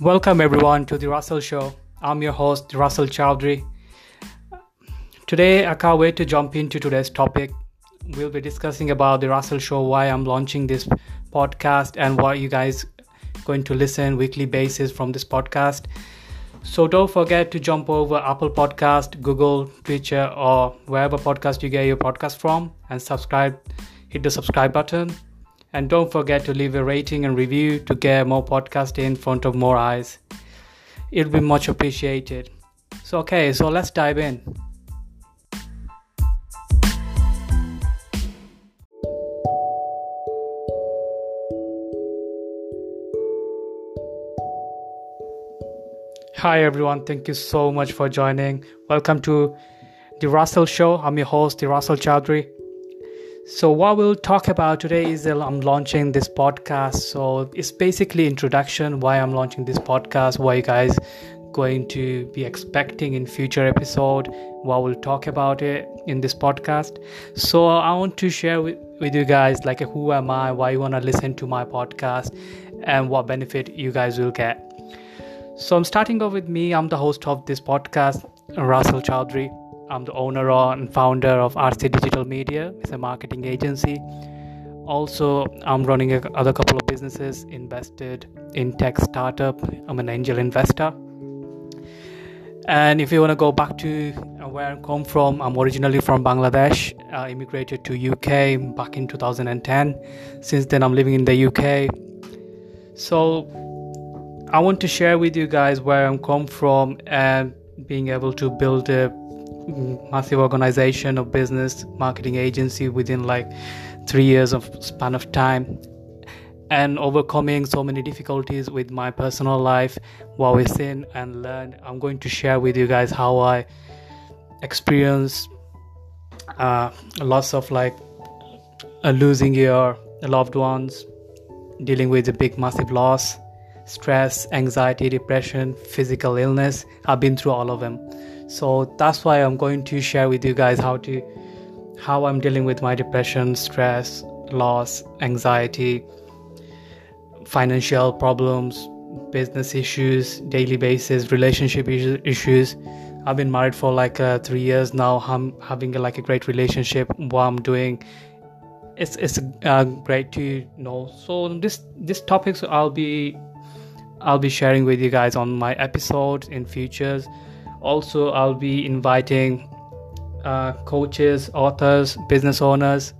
Welcome everyone to the Rasel Show. I'm your host, Rasel Chowdhury. Today, I can't wait to jump into today's topic. We'll be discussing about the Russell Show, why I'm launching this podcast, and what you guys going to listen weekly basis from this podcast. So don't forget to jump over Apple Podcast, Google, Twitter, or wherever podcast you get your podcast from, and subscribe. Hit the subscribe button and don't forget to leave a rating and review to get more podcast in front of more eyes. It'll be much appreciated. So, okay, so let's dive in. Hi everyone, thank you so much for joining. Welcome to the Rasel Show. I'm your host, the Rasel Chowdhury. So what we'll talk about today is I'm launching this podcast. So it's basically introduction why I'm launching this podcast, why you guys going to be expecting in future episode, what we'll talk about it in this podcast. So I want to share with, with you guys like who am I, why you want to listen to my podcast and what benefit you guys will get. So I'm starting off with me. I'm the host of this podcast, Rasel Chowdhury. I'm the owner and founder of RC Digital Media. It's a marketing agency. Also, I'm running a other couple of businesses invested in tech startup. I'm an angel investor. And if you want to go back to where I come from, I'm originally from Bangladesh. I immigrated to UK back in 2010. Since then, I'm living in the UK. So, I want to share with you guys where I'm come from and being able to build a massive organization of business marketing agency within like three years of span of time and overcoming so many difficulties with my personal life while we sin and learned i'm going to share with you guys how i experience uh, lots of like uh, losing your loved ones dealing with a big massive loss stress anxiety depression physical illness. I've been through all of them so that's why i'm going to share with you guys how to how i'm dealing with my depression stress loss anxiety financial problems business issues daily basis relationship issues. I've been married for like uh, three years now. I'm having a, like a great relationship. What i'm doing it's it's uh, great to know. So this this topics i'll be i'll be sharing with you guys on my episodes in futures also i'll be inviting uh, coaches authors business owners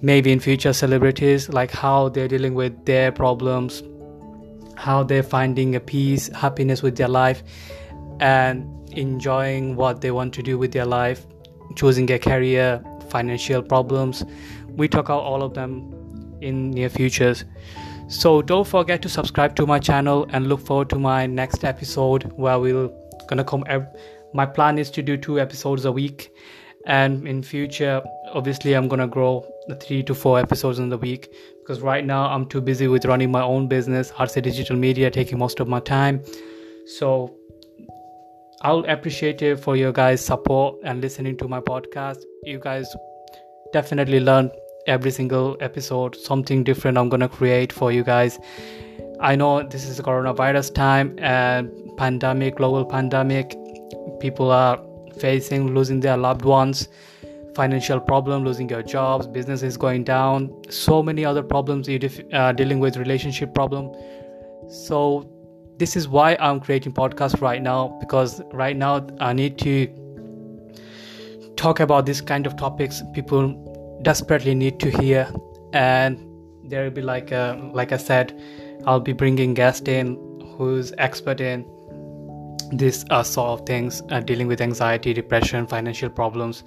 maybe in future celebrities like how they're dealing with their problems how they're finding a peace happiness with their life and enjoying what they want to do with their life choosing a career financial problems. We talk about all of them in near futures. So don't forget to subscribe to my channel and look forward to my next episode where we'll gonna come ev- my plan is to do two episodes a week. And in future obviously i'm gonna grow the three to four episodes in the week. Because right now i'm too busy with running my own business RC Digital Media taking most of my time. So i'll appreciate it for your guys support and listening to my podcast. You guys definitely learn every single episode. Something different i'm gonna create for you guys I know this is a coronavirus time and pandemic, global pandemic. People are facing losing their loved ones, financial problem, losing your jobs, business is going down, so many other problems you uh, dealing with relationship problem. So this is why I'm creating podcast right now because right now I need to talk about this kind of topics people desperately need to hear and there will be like a, like I said I'll be bringing guest in who's expert in this uh, sort of things, uh, dealing with anxiety, depression, financial problems.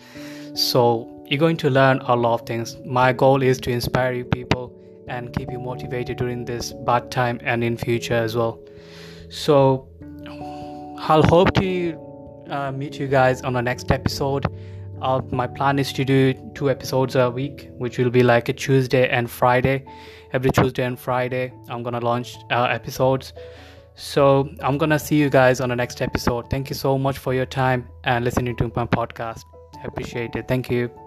So you're going to learn a lot of things. My goal is to inspire you people and keep you motivated during this bad time and in future as well. So I'll hope to uh, meet you guys on the next episode. Uh, my plan is to do two episodes a week, which will be like a Tuesday and Friday. Every Tuesday and Friday, I'm gonna launch uh, episodes. So I'm gonna see you guys on the next episode. Thank you so much for your time and listening to my podcast. I appreciate it. Thank you.